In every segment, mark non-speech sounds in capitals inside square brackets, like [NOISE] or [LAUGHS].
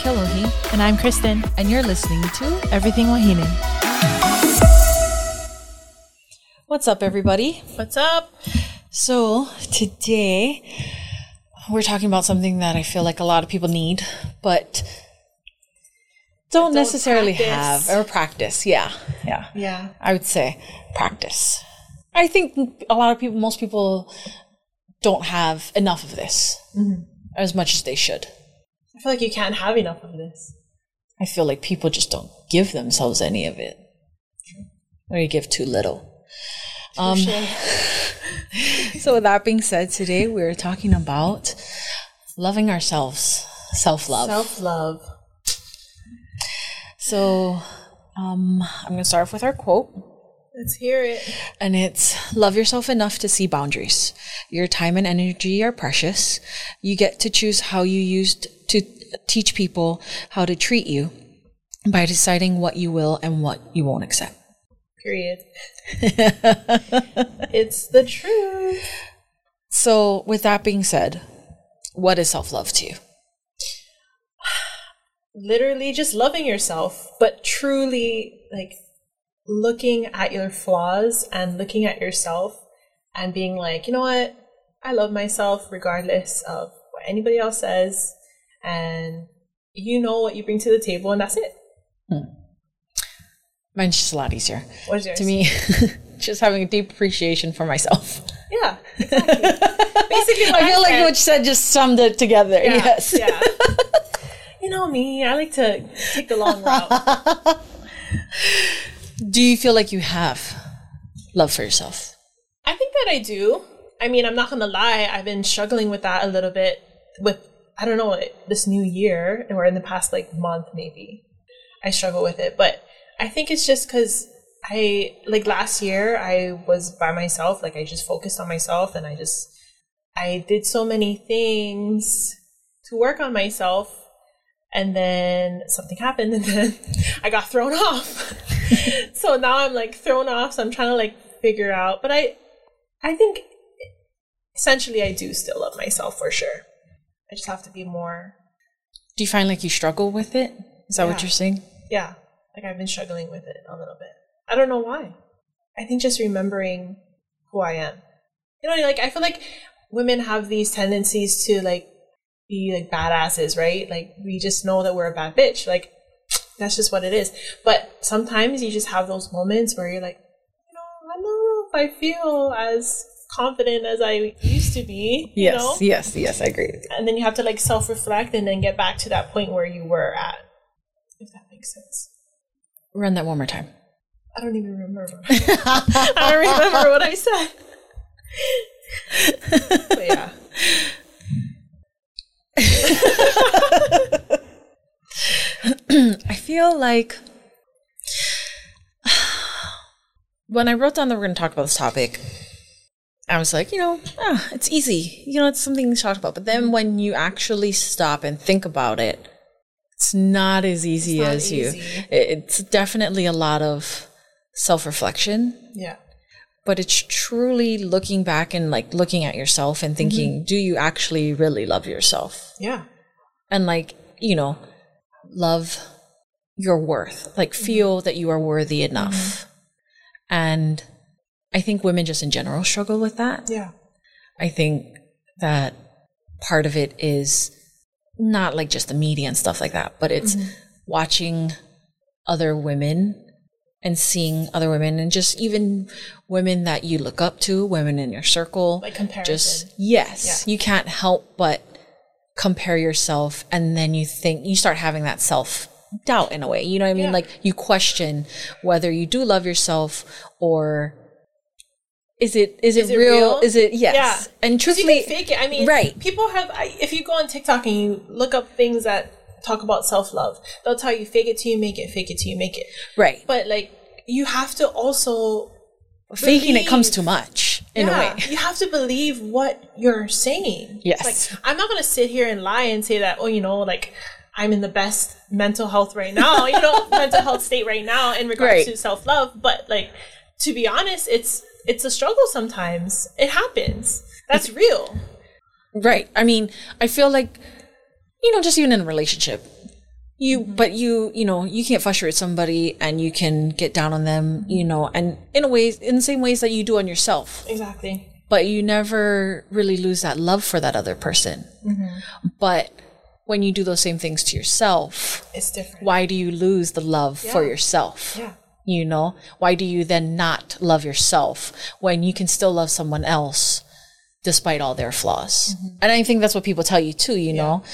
Kelohi, And I'm Kristen. and you're listening to Everything Wahine. What's up, everybody? What's up? So, today we're talking about something that I feel like a lot of people need, but don't, necessarily practice. have or practice. Yeah. Yeah. Yeah. I would say practice. I think a lot of people, most people don't have enough of this mm-hmm. as much as they should. I feel like you can't have enough of this. I feel like people just don't give themselves any of it. Or you give too little. Um, [LAUGHS] so, with that being said, today we're talking about loving ourselves, self love. Self love. So, um, I'm going to start off with our quote. Let's hear it. And it's love yourself enough to see boundaries. Your time and energy are precious. You get to choose how you used to teach people how to treat you by deciding what you will and what you won't accept. Period. [LAUGHS] it's the truth. So, with that being said, what is self love to you? Literally just loving yourself, but truly like looking at your flaws and looking at yourself and being like, you know what? I love myself regardless of what anybody else says. And you know what you bring to the table, and that's it. Hmm. Mine's just a lot easier. What's yours? To me, [LAUGHS] just having a deep appreciation for myself. Yeah, exactly. [LAUGHS] Basically, what I feel like what you said just summed it together. Yeah, yes. Yeah. you know me, I like to take the long route. [LAUGHS] Do you feel like you have love for yourself? I think that I do. I mean, I'm not gonna lie, I've been struggling with that a little bit with I don't know, this new year or in the past like month maybe. I struggle with it, but I think it's just cuz I like last year I was by myself, like I just focused on myself and I just I did so many things to work on myself and then something happened and then [LAUGHS] I got thrown off. [LAUGHS] so now I'm like thrown off, so I'm trying to like figure out, but I I think essentially I do still love myself for sure. I just have to be more Do you find like you struggle with it? Is that what you're saying? yeah, like I've been struggling with it a little bit. I don't know why. I think just remembering who I am. You know, like I feel like women have these tendencies to like be like badasses, right? Like we just know that we're a bad bitch. Like that's just what it is. But sometimes you just have those moments where you're like, you know, I don't know if I feel as confident as I used to be. You know? yes, yes, I agree. And then you have to like self reflect and then get back to that point where you were at. If that makes sense. Run that one more time. I don't even remember. [LAUGHS] I don't remember what I said. But yeah. [LAUGHS] I feel like [SIGHS] when I wrote down that we're going to talk about this topic, I was like, you know, ah, it's easy. You know, it's something to talk about. But then when you actually stop and think about it, it's not as easy not as you. It's definitely a lot of self reflection, Yeah. but it's truly looking back and like looking at yourself and mm-hmm. thinking, do you actually really love yourself? Yeah. and like you know love your worth like mm-hmm. feel that you are worthy enough mm-hmm. and i think women just in general struggle with that Yeah. i think that part of it is not like just the media and stuff like that but it's mm-hmm. watching other women and seeing other women and just even women that you look up to women in your circle Like comparison. just yes you can't help but compare yourself and then you think you start having that self doubt in a way you know what i mean Yeah. like you question whether you do love yourself or is it is it, it real? real? is it yes Yeah. and truthfully fake it. I mean, Right. people have, if you go on TikTok and you look up things that talk about self love, they'll tell you fake it till you make it, fake it till you make it. right But like, you have to also faking it comes too much in yeah, a way You have to believe what you're saying. Yes. It's like I'm not gonna sit here and lie and say that, oh, you know, like I'm in the best mental health right now, you know, [LAUGHS] mental health state right now in regards Right. to self love. But like to be honest, it's it's a struggle sometimes. It happens. That's real. Right. I mean, I feel like, you know, just even in a relationship, You, but you, you know, you can't frustrate somebody and you can get down on them, you know, and in a way, in the same ways that you do on yourself. Exactly. But you never really lose that love for that other person. Mm-hmm. But when you do those same things to yourself, It's different. why do you lose the love for yourself? Yeah. You know, why do you then not love yourself when you can still love someone else despite all their flaws? Mm-hmm. And I think that's what people tell you too, you know.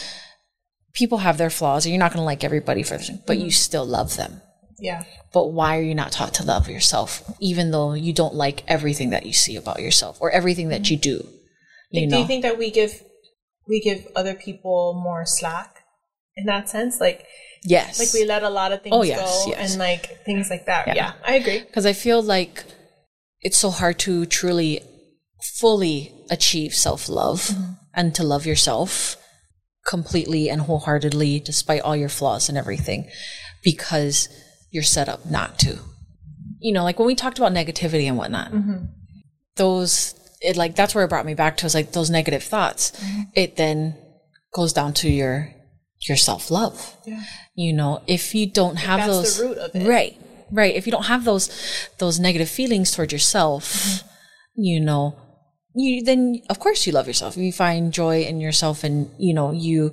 People have their flaws, and you're not going to like everybody for them, but you mm-hmm. still love them. Yeah. But why are you not taught to love yourself, even though you don't like everything that you see about yourself or everything that mm-hmm. you do? You do know, you think that we give we give other people more slack in that sense? Like yes, like we let a lot of things Oh, yes, go yes. and like things like that. Yeah. Yeah, I agree. because I feel like it's so hard to truly, fully achieve self love mm-hmm. and to love yourself completely and wholeheartedly, despite all your flaws and everything, because you're set up not to. You know, like when we talked about negativity and whatnot, mm-hmm. those, it like, that's where it brought me back to is like those negative thoughts. Mm-hmm. It then goes down to your, your self love. Yeah. You know, if you don't have that's the those, root of it. right, right. If you don't have those, those negative feelings towards yourself, mm-hmm. you know, you then of course you love yourself. You find joy in yourself, and you know you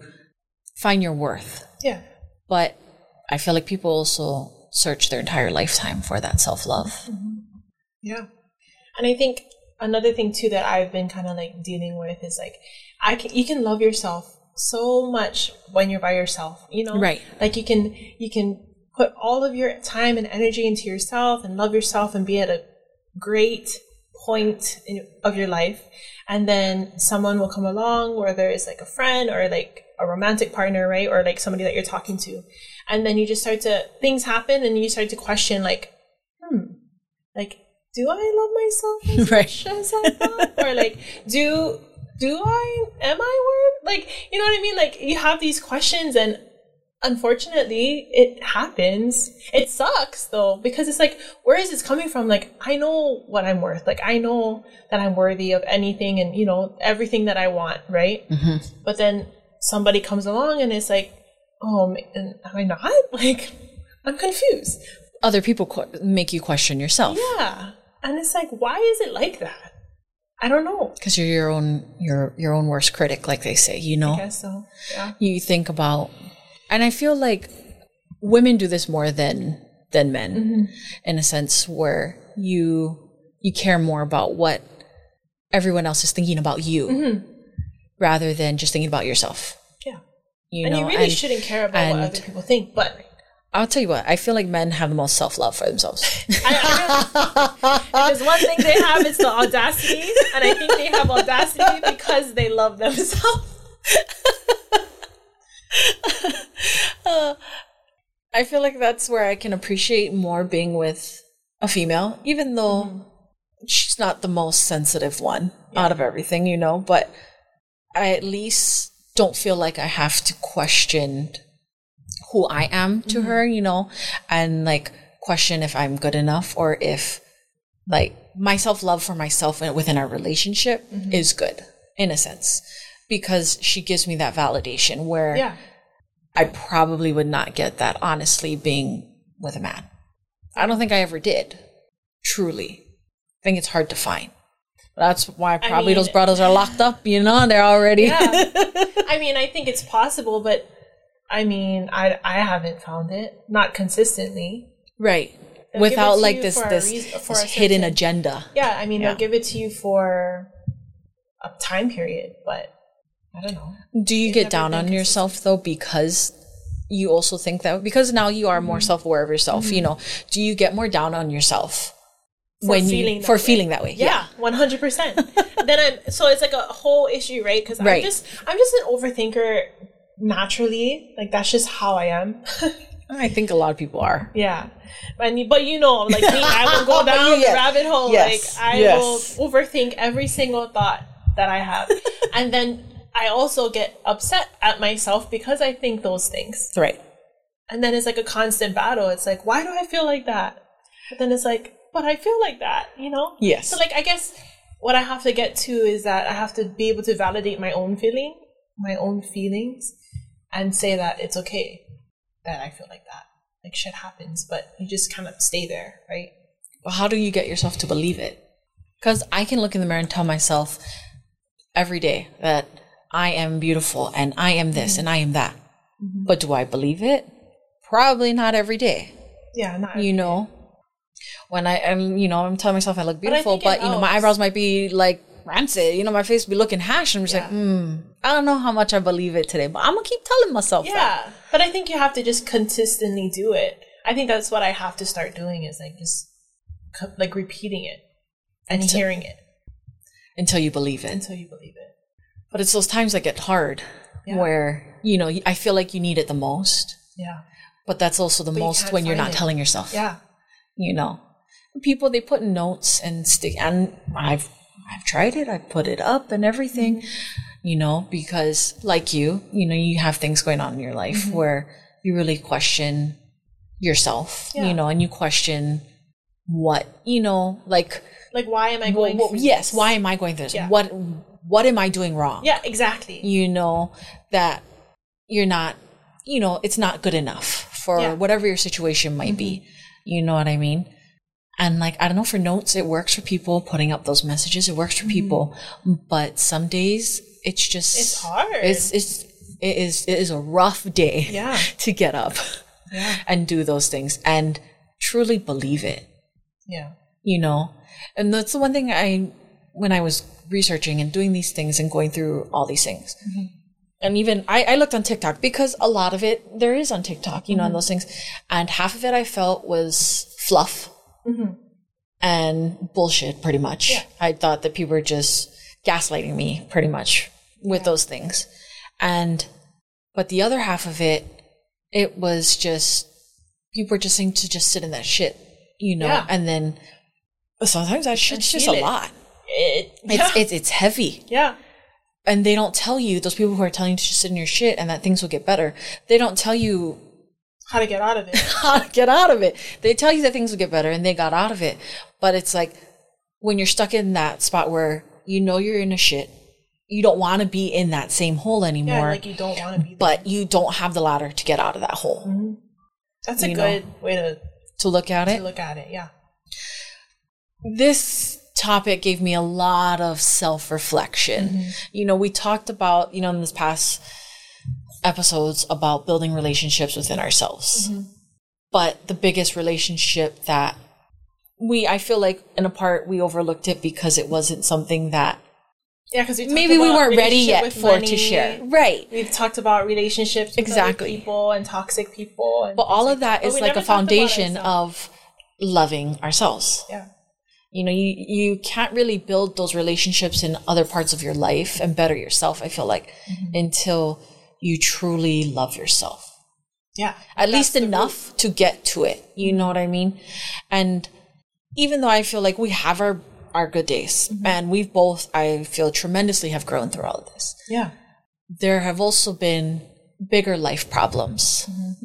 find your worth. Yeah. But I feel like people also search their entire lifetime for that self love. Mm-hmm. Yeah. And I think another thing too that I've been kind of like dealing with is like I can you can love yourself so much when you're by yourself, you know? Right. Like you can you can put all of your time and energy into yourself and love yourself and be at a great point in, of your life and then someone will come along whether it's like a friend or like a romantic partner right or like somebody that you're talking to and then you just start to things happen and you start to question like hmm like do i love myself as [LAUGHS] Right. much as i thought or like do do i am i worth like you know what i mean? Like you have these questions and unfortunately it happens. It sucks though because it's like where is this coming from? Like i know what i'm worth. Like i know that i'm worthy of anything and you know everything that i want right? Mm-hmm. But then somebody comes along and it's like oh am i not? [LAUGHS] Like i'm confused. Other people qu- make you question yourself. Yeah. And it's like why is it like that i don't know. Because you're your own your your own worst critic, like they say. You know, i guess so yeah. You think about and i feel like women do this more than than men mm-hmm. in a sense where you you care more about what everyone else is thinking about you mm-hmm. rather than just thinking about yourself. Yeah. You and know you really and shouldn't care about what other people think but i'll tell you what i feel like men have the most self-love for themselves. [LAUGHS] I, I [LAUGHS] there's one thing they have, it's the audacity, and I think they have audacity because they love themselves. [LAUGHS] Uh, i feel like that's where i can appreciate more being with a female even though mm-hmm. she's not the most sensitive one out of everything you know but i at least don't feel like i have to question who i am to mm-hmm. her you know and like question if i'm good enough or if like my self-love for myself within our relationship mm-hmm. is good in a sense because she gives me that validation where Yeah, I probably would not get that honestly being with a man. I don't think I ever did. Truly. I think it's hard to find. That's why probably mean- those brothers are locked up, you know, they're already yeah. [LAUGHS] I mean, I think it's possible, but I mean, I I haven't found it, not consistently. right. They'll Without like this for this, reason- for this hidden certain- agenda. Yeah, I mean, Yeah. they'll give it to you for a time period, but I don't know. Do you It's get down on yourself though because you also think that because now you are Mm-hmm. more self-aware of yourself, you know, do you get more down on yourself when feeling you for way. feeling that way? Yeah, one hundred percent. [LAUGHS] Then I'm so it's like a whole issue, right? Because Right. I'm just I'm just an overthinker naturally. Like that's just how I am. [LAUGHS] I think a lot of people are. yeah, and but you know, like me, I will go [LAUGHS] down Yes. the rabbit hole. Yes. Like I Yes. will overthink every single thought that I have, [LAUGHS] and then I also get upset at myself because I think those things. Right. And then it's like a constant battle. It's like, why do I feel like that? But then it's like, but I feel like that, you know? Yes. So like I guess what I have to get to is that I have to be able to validate my own feeling, my own feelings, and say that it's okay. that I feel like that. Like shit happens, but you just kind of stay there, right? Well, how do you get yourself to believe it? Because I can look in the mirror and tell myself every day that I am beautiful and I am this mm-hmm. and I am that. Mm-hmm. But do I believe it? Probably not every day. Yeah, not You know, when I am, you know, I'm telling myself I look beautiful, but, it you know, my eyebrows might be like rancid. You know, my face be looking hash. I'm just like, Yeah. hmm, I don't know how much I believe it today, but I'm gonna keep telling myself that. Yeah, but I think you have to just consistently do it. I think that's what I have to start doing is like just like repeating it and Until- hearing it until you believe it. until you believe it. But it's those times that get hard Yeah. where, you know, I feel like you need it the most. Yeah, But that's also the you most can't when you're not it. telling yourself. yeah, You know. People they put notes and stick and I've I've tried it, I've put it up and everything. Mm-hmm. You know, because like you, you know, you have things going on in your life Mm-hmm. where you really question yourself, Yeah. you know, and you question what, you know, like like why am I going? well, through yes, why am I going through this? Yeah. What what am I doing wrong? Yeah, exactly. you know that you're not you know it's not good enough for Yeah. whatever your situation might be you know what i mean and like i don't know for notes it works for people putting up those messages. It works for mm-hmm. people. But some days it's just It's hard. it's it's it is it is a rough day Yeah. [LAUGHS] to get up Yeah. and do those things and truly believe it. Yeah, you know? And that's the one thing i when i was researching and doing these things and going through all these things. Mm-hmm. And even I, I looked on tiktok because a lot of it there is on tiktok you know and mm-hmm. those things. And half of it i felt was fluff Mm-hmm. and bullshit pretty much. I thought that people were just gaslighting me pretty much with those things. And but the other half of it it was just people were just saying to just sit in that shit you know? Yeah. and then sometimes that shit's just a it. lot. It, it's, it's, it's heavy. Yeah, and they don't tell you those people who are telling you to just sit in your shit and that things will get better they don't tell you how to get out of it. [LAUGHS] how to get out of it they tell you that things will get better and they got out of it but it's like when you're stuck in that spot where you know you're in a shit you don't want to be in that same hole anymore. Yeah, like you don't want to be. There. but you don't have the ladder to get out of that hole mm-hmm. That's a you know. good way to, to look at to it look at it. Yeah, this topic gave me a lot of self reflection. Mm-hmm. You know, we talked about, you know, in this past episodes about building relationships within ourselves. Mm-hmm. But the biggest relationship that we, I feel like in a part we overlooked it because it wasn't something that yeah, because we maybe we weren't ready yet for to share. Right. We've talked about relationships with Exactly. people and toxic people. And But all of that is like a foundation of loving ourselves. yeah, you know you you can't really build those relationships in other parts of your life and better yourself i feel like mm-hmm. until you truly love yourself. Yeah. at least enough to get to it you know what i mean? And even though i feel like we have our our good days and we've both i feel tremendously have grown through all of this Yeah, there have also been bigger life problems,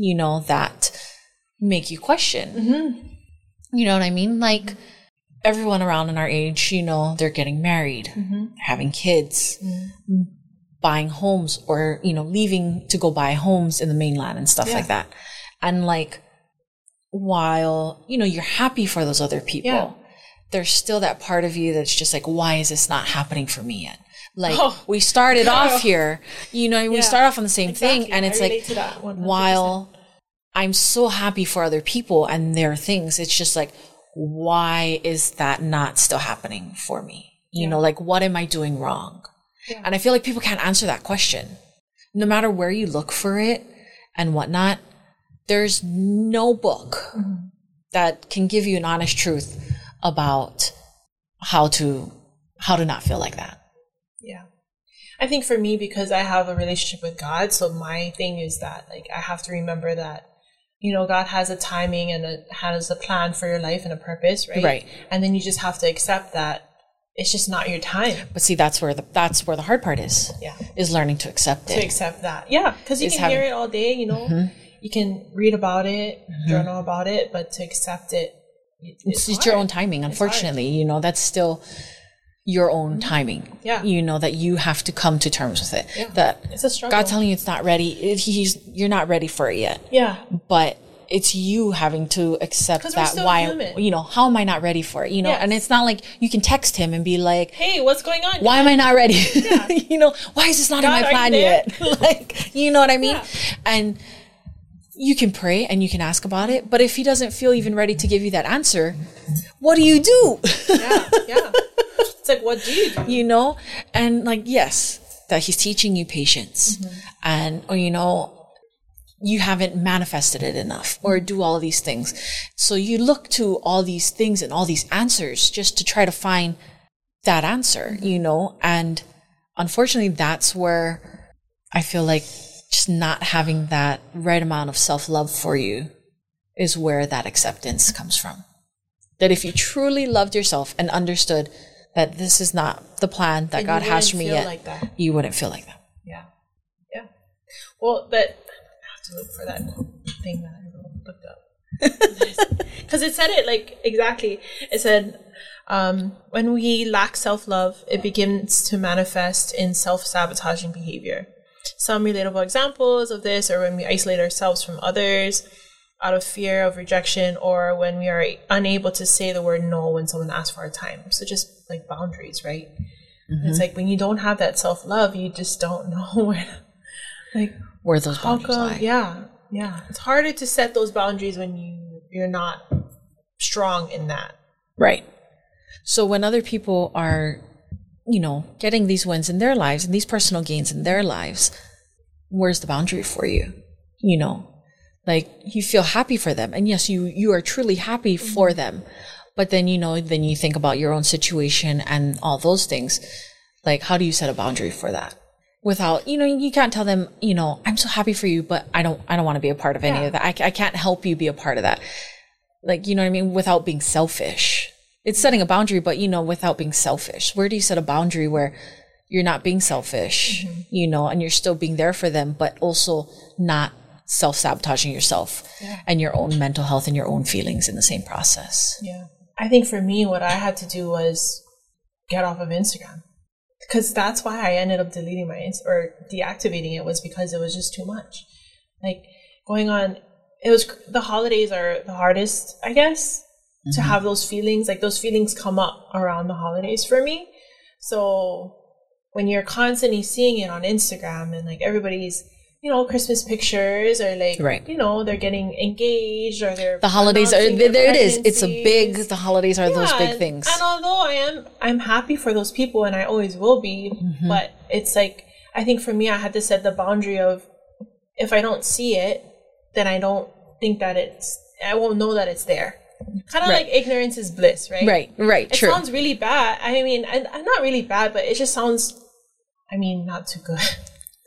you know, that make you question. You know what I mean? Like everyone around in our age, you know, they're getting married, having kids, buying homes, or, you know, leaving to go buy homes in the mainland and stuff Yeah. like that. And like, while, you know, you're happy for those other people, Yeah. there's still that part of you that's just like, why is this not happening for me yet? Like Oh, we started [LAUGHS] off here, you know, we start off on the same exactly. thing, and it's like to that 100%. while I'm so happy for other people and their things, it's just like, why is that not still happening for me? You know, like what am I doing wrong? Yeah. And I feel like people can't answer that question. No matter where you look for it and whatnot, there's no book mm-hmm. that can give you an honest truth about how to how to not feel like that. Yeah. I think for me, because I have a relationship with God, so my thing is that, like, I have to remember that, you know, God has a timing and a, has a plan for your life and a purpose, right? Right. And then you just have to accept that it's just not your time But see, that's where the that's where the hard part is. Yeah. is learning to accept to it. To accept that. Yeah. Because you It's can having- Mm-hmm. hear it all day, you know, you can read about it, journal about it, but to accept it, it- it's, it's, your own timing unfortunately you know that's still your own timing. Yeah. You know, that you have to come to terms with it. Yeah. That It's a struggle. God telling you it's not ready. He's, you're not ready for it yet. yeah. But it's you having to accept that why, human. you know, how am I not ready for it? You know, Yes. and it's not like you can text him and be like, Hey, what's going on? why am I not ready? [LAUGHS] you know, why is this not God, in my plan yet? [LAUGHS] like, you know what I mean? Yeah. And you can pray and you can ask about it, but if he doesn't feel even ready to give you that answer, what do you do? Yeah. Yeah. [LAUGHS] It's like, what do you do? you know? And like, yes, that he's teaching you patience mm-hmm. and, or, you know, you haven't manifested it enough or do all these things. So you look to all these things and all these answers just to try to find that answer, you know? And unfortunately, that's where I feel like just not having that right amount of self love for you is where that acceptance comes from. That if you truly loved yourself and understood that this is not the plan that you God has for me yet, like you wouldn't feel like that. Yeah. Yeah. Well, have to look for that thing that I looked up. [LAUGHS] Because it said it like exactly. It said, um, when we lack self love, it begins to manifest in self sabotaging behavior. Some relatable examples of this are when we isolate ourselves from others out of fear of rejection or when we are unable to say the word no when someone asks for our time. So just like boundaries, right? It's like when you don't have that self love, you just don't [LAUGHS] know where to, like Where those boundaries come lie. yeah yeah it's harder to set those boundaries when you you're not strong in that Right. So when other people are, you know, getting these wins in their lives and these personal gains in their lives, where's the boundary for you? You know, like you feel happy for them. And yes, you, you are truly happy mm-hmm. for them. But then, you know, then you think about your own situation and all those things. Like, how do you set a boundary for that? Without, you know, you can't tell them, you know, I'm so happy for you, but I don't, I don't want to be a part of any Yeah. of that. I, I can't help you be a part of that. Like you know what i mean? Without being selfish. It's setting a boundary but you know without being selfish. Where do you set a boundary where you're not being selfish mm-hmm. you know and you're still being there for them but also not self-sabotaging yourself and your own mental health and your own feelings in the same process? Yeah. I think for me what i had to do was get off of instagram because that's why i ended up deleting my Inst- or deactivating it was because it was just too much. Like going on it was the holidays are the hardest i guess to mm-hmm. have those feelings. Like those feelings come up around the holidays for me. So when you're constantly seeing it on instagram and like everybody's you know christmas pictures or like Right. you know they're getting engaged or they're the holidays are announcing there, it is it's a big the holidays are those big and- things And although I am, I'm happy for those people, and I always will be. Mm-hmm. But it's like I think for me, I had to set the boundary of if I don't see it, then I don't think that it's. I won't know that it's there. Kind of Right. like ignorance is bliss, right? right right It true sounds really bad. I mean, I'm not really bad, but it just sounds. I mean, not too good. [LAUGHS]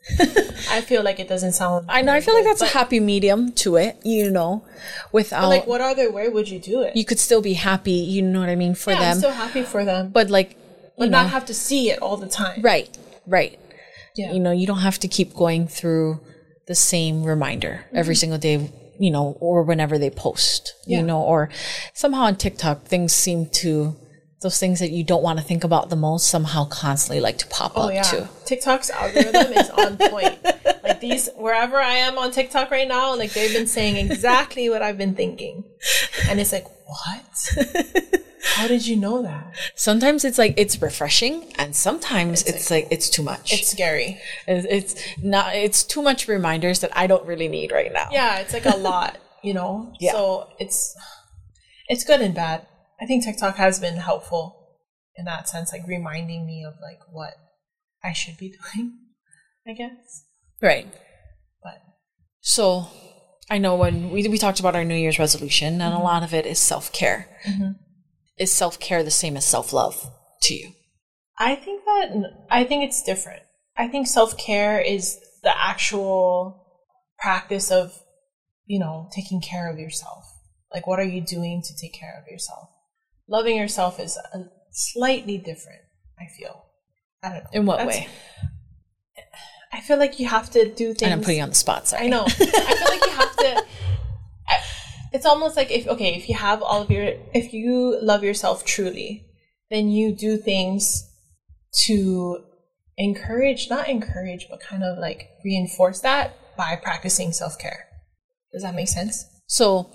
I feel like it doesn't sound. i know i feel like that's a happy medium to it you know without Like, what other way would you do it? you could still be happy you know what i mean for yeah, I'm them still happy for them, but, but like know not have to see it all the time. right right Yeah. you know you don't have to keep going through the same reminder Mm-hmm. every single day you know or whenever they post Yeah. you know or somehow on tiktok things seem to those things that you don't want to think about the most somehow constantly like to pop Oh up yeah, too TikTok's algorithm is on point. Like these, wherever I am on TikTok right now, like they've been saying exactly what I've been thinking, and it's like, what? How did you know that? sometimes it's like it's refreshing and sometimes it's, like, it's too much It's scary. it's, it's not it's too much reminders that i don't really need right now Yeah, it's like a lot, you know. Yeah. So it's it's good and bad. I think TikTok has been helpful in that sense, like reminding me of like what I should be [LAUGHS] doing. I guess, right but So I know when we, we talked about our New Year's resolution, and a mm-hmm. lot of it is self care. Mm-hmm. Is self care the same as self love to you? I think that I think it's different. I think self care is the actual practice of, you know, taking care of yourself. Like, what are you doing to take care of yourself? Loving yourself is a, slightly different. I feel. I don't know. In what That's- way? I feel like you have to do things. And I'm putting you on the spot. Sorry. I know. [LAUGHS] I feel like you have to. I- It's almost like if okay, if you have all of your, if you love yourself truly, then you do things to encourage, not encourage, but kind of like reinforce that by practicing self care. Does that make sense? So,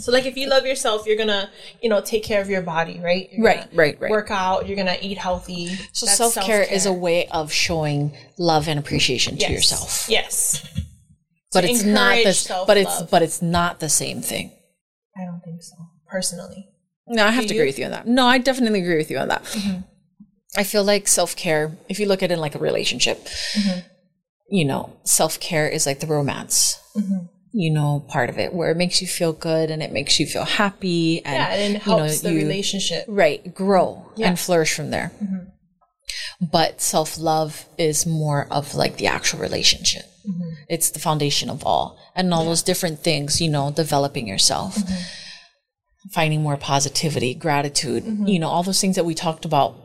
So, like, if you love yourself, you're gonna, you know, take care of your body, right? You're Right, right, right. Work out. You're gonna eat healthy. so self care is a way of showing love and appreciation to yourself. Yes. But To it's not encourage this. But it's self-love. but it's not the same thing. I don't think so, personally. No, I have Do to you? agree with you on that. No, I definitely agree with you on that. Mm-hmm. I feel like self care, if you look at it in like a relationship, mm-hmm. you know, self care is like the romance, mm-hmm. You know, part of it where it makes you feel good and it makes you feel happy and, Yeah, and it you know, helps the you- relationship. Right, grow Yeah. and flourish from there. Mm-hmm. But self love is more of like the actual relationship. Mm-hmm. It's the foundation of all. And all those different things, you know, developing yourself, mm-hmm. finding more positivity, gratitude, you know, all those things that we talked about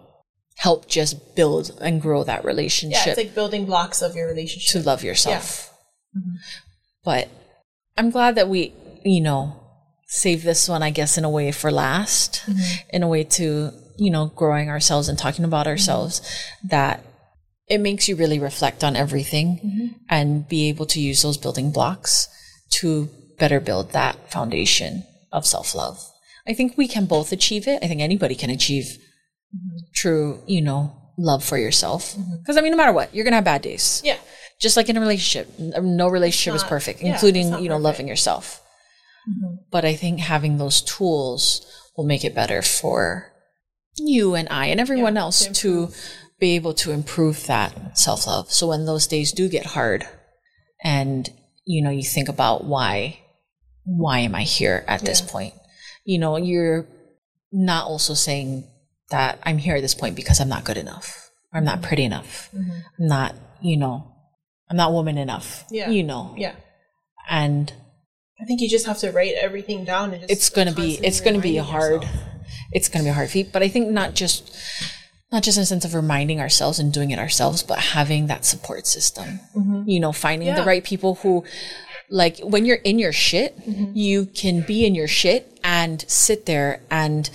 help just build and grow that relationship. Yeah, it's like building blocks of your relationship. to love yourself. But I'm glad that we, you know, save this one, I guess, in a way for last, mm-hmm. in a way to, you know, growing ourselves and talking about mm-hmm. ourselves that it makes you really reflect on everything mm-hmm. and be able to use those building blocks to better build that foundation of self love. I think we can both achieve it. I think anybody can achieve true, you know, love for yourself. Because I mean, no matter what, you're going to have bad days Yeah. Just like in a relationship um, no relationship is perfect yeah, including you know perfect. loving yourself but i think having those tools will make it better for you and i and everyone Yeah, else to to be able to improve that self-love. So when those days do get hard and you know you think about why why am i here at this point? You know you're not also saying that i'm here at this point because i'm not good enough or i'm not pretty enough. Mm-hmm. I'm not, you know, I'm not woman enough. Yeah. You know. Yeah. And I think you just have to write everything down and it's gonna be it's gonna be hard yourself. it's gonna be a hard feat. But I think not just not just in the sense of reminding ourselves and doing it ourselves, but having that support system. You know, finding the Mm-hmm. Right people who like when you're in your shit, Mm-hmm. you can be in your shit and sit there and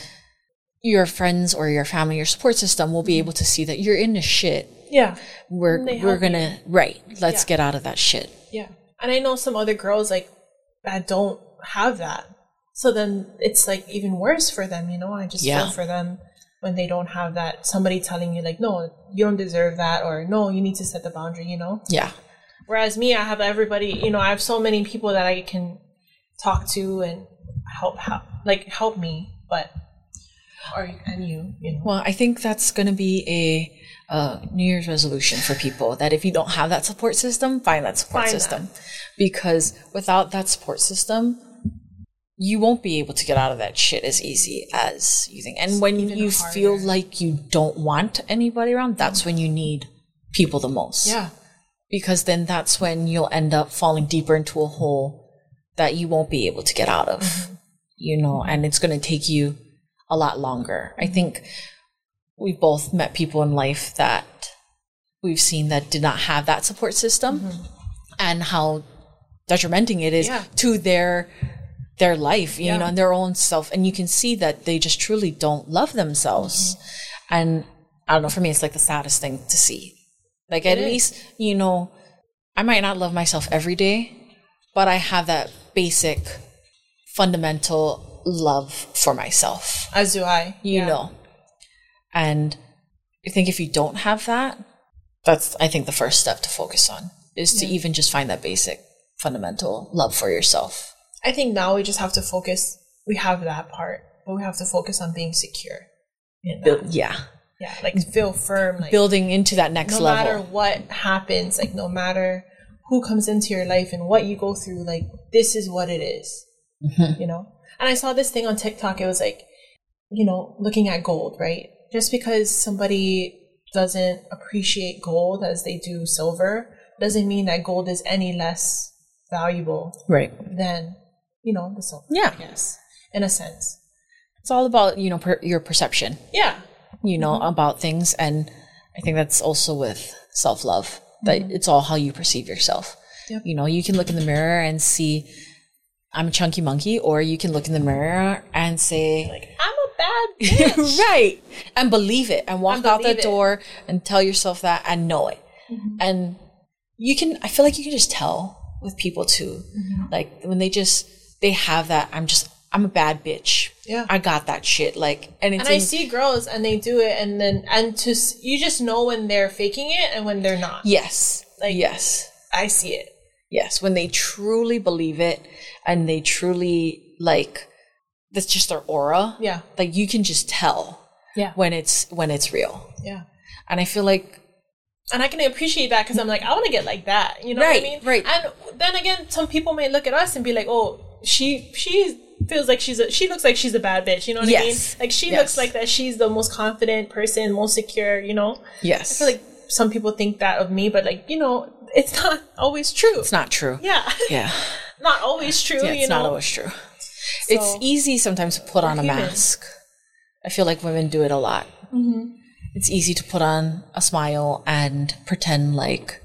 your friends or your family, your support system will be able to see that you're in the shit. Yeah. We're we're gonna right. Let's Yeah. get out of that shit. Yeah. And I know some other girls like that don't have that. So then it's like even worse for them, you know? I just Yeah. feel for them when they don't have that. Somebody telling you like, no, you don't deserve that or no, you need to set the boundary, you know? Yeah. Whereas me, I have everybody, you know, I have so many people that I can talk to and help, help like help me, but or and you, you know. Well, I think that's going to be a uh, New Year's resolution for people that if you don't have that support system, find that support Find system. Because without that support system, you won't be able to get out of that shit as easy as you think. And when you harder. feel like you don't want anybody around, that's when you need people the most. Yeah. Because then that's when you'll end up falling deeper into a hole that you won't be able to get out of. Mm-hmm. You know, and it's going to take you a lot longer. I think we've both met people in life that we've seen that did not have that support system and how detrimenting it is Mm-hmm. Yeah. to their their life you Yeah. know and their own self and you can see that they just truly don't love themselves Mm-hmm. and i don't know for me it's like the saddest thing to see like at is. least you know i might not love myself every day but i have that basic fundamental love for myself As do I. you Yeah. know. And I think if you don't have that, that's I think the first step to focus on is to even just find that basic fundamental love for yourself. I think now we just have to focus. We have that part, but we have to focus on being secure. Build, yeah. Yeah, like feel firm. Like Building into that next no level. No matter what happens, like no matter who comes into your life and what you go through, like this is what it is, Mm-hmm. You know. And I saw this thing on TikTok. It was like, you know, looking at gold, right? Just because somebody doesn't appreciate gold as they do silver doesn't mean that gold is any less valuable right. than you know the silver. Yeah. Yes, in a sense. It's all about, you know, per, your perception, Yeah. you know, Mm-hmm. about things. And I think that's also with self love, that it's all how you perceive yourself. Mm-hmm. Yep. You know, you can look in the mirror and see, I'm a chunky monkey, or you can look in the mirror and say, Like I'm bad [LAUGHS] bitch. right. And believe it and walk And out the it. door and tell yourself that and know it. Mm-hmm. And you can, I feel like you can just tell with people too. Mm-hmm. Like when they just, they have that, I'm just, I'm a bad bitch. Yeah. I got that shit. Like, and it's, And I in- see girls and they do it and then and to you just know when they're faking it and when they're not. yes, Like- yes, I see it. yes. When they truly believe it and they truly like, that's just their aura. Yeah. Like you can just tell Yeah. when it's, when it's real. Yeah. And I feel like And I can appreciate that because I'm like, I want to get like that. You know Right, what I mean? right. And then again, some people may look at us and be like, oh, she she feels like she's a she looks like she's a bad bitch. You know what Yes. I mean? Like she Yes. looks like that she's the most confident person, most secure. You know? yes. I feel like some people think that of me, but like you know, it's not always true. it's not true. yeah, Yeah. [LAUGHS] not always true. Yeah, you it's know? not always true. It's easy sometimes to put on a human. mask. I feel like women do it a lot. Mm-hmm. It's easy to put on a smile and pretend like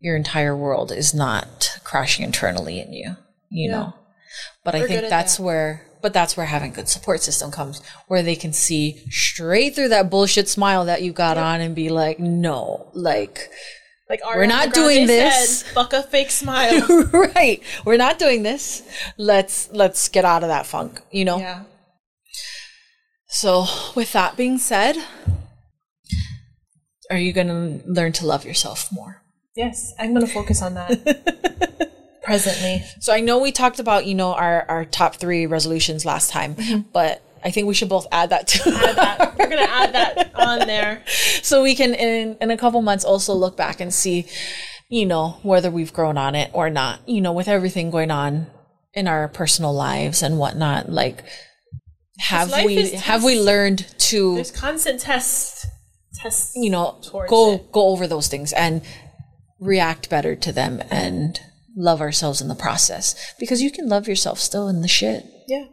your entire world is not crashing internally in you, you Yeah. know? But I We're think that's that. where, but that's where having good support system comes, where they can see straight through that bullshit smile that you got on and be like, no, like, Like We're not Grande doing said, this. Fuck a fake smile. [LAUGHS] right, we're not doing this. Let's, let's get out of that funk, you know? yeah. So, with that being said, are you going to learn to love yourself more? Yes, I'm gonna focus on that [LAUGHS] presently. So, I know we talked about, you know, our, our top three resolutions last time, mm-hmm. but I think we should both add that to Add that. We're gonna add that [LAUGHS] on there. so we can in in a couple months also look back and see, you know, whether we've grown on it or not. You know, with everything going on in our personal lives and whatnot, like have we have we learned to There's constant tests. Tests. you know go it. go over those things and react better to them and love ourselves in the process because you can love yourself still in the shit Yeah.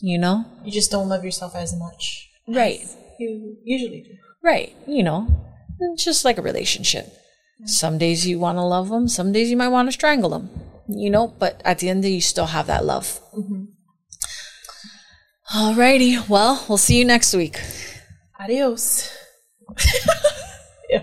You know You just don't love yourself as much. right You usually do. right you know it's just like a relationship some days you want to love them some days you might want to strangle them you know but at the end of the day you still have that love mm-hmm. All righty. well we'll see you next week Adios. [LAUGHS] Yeah.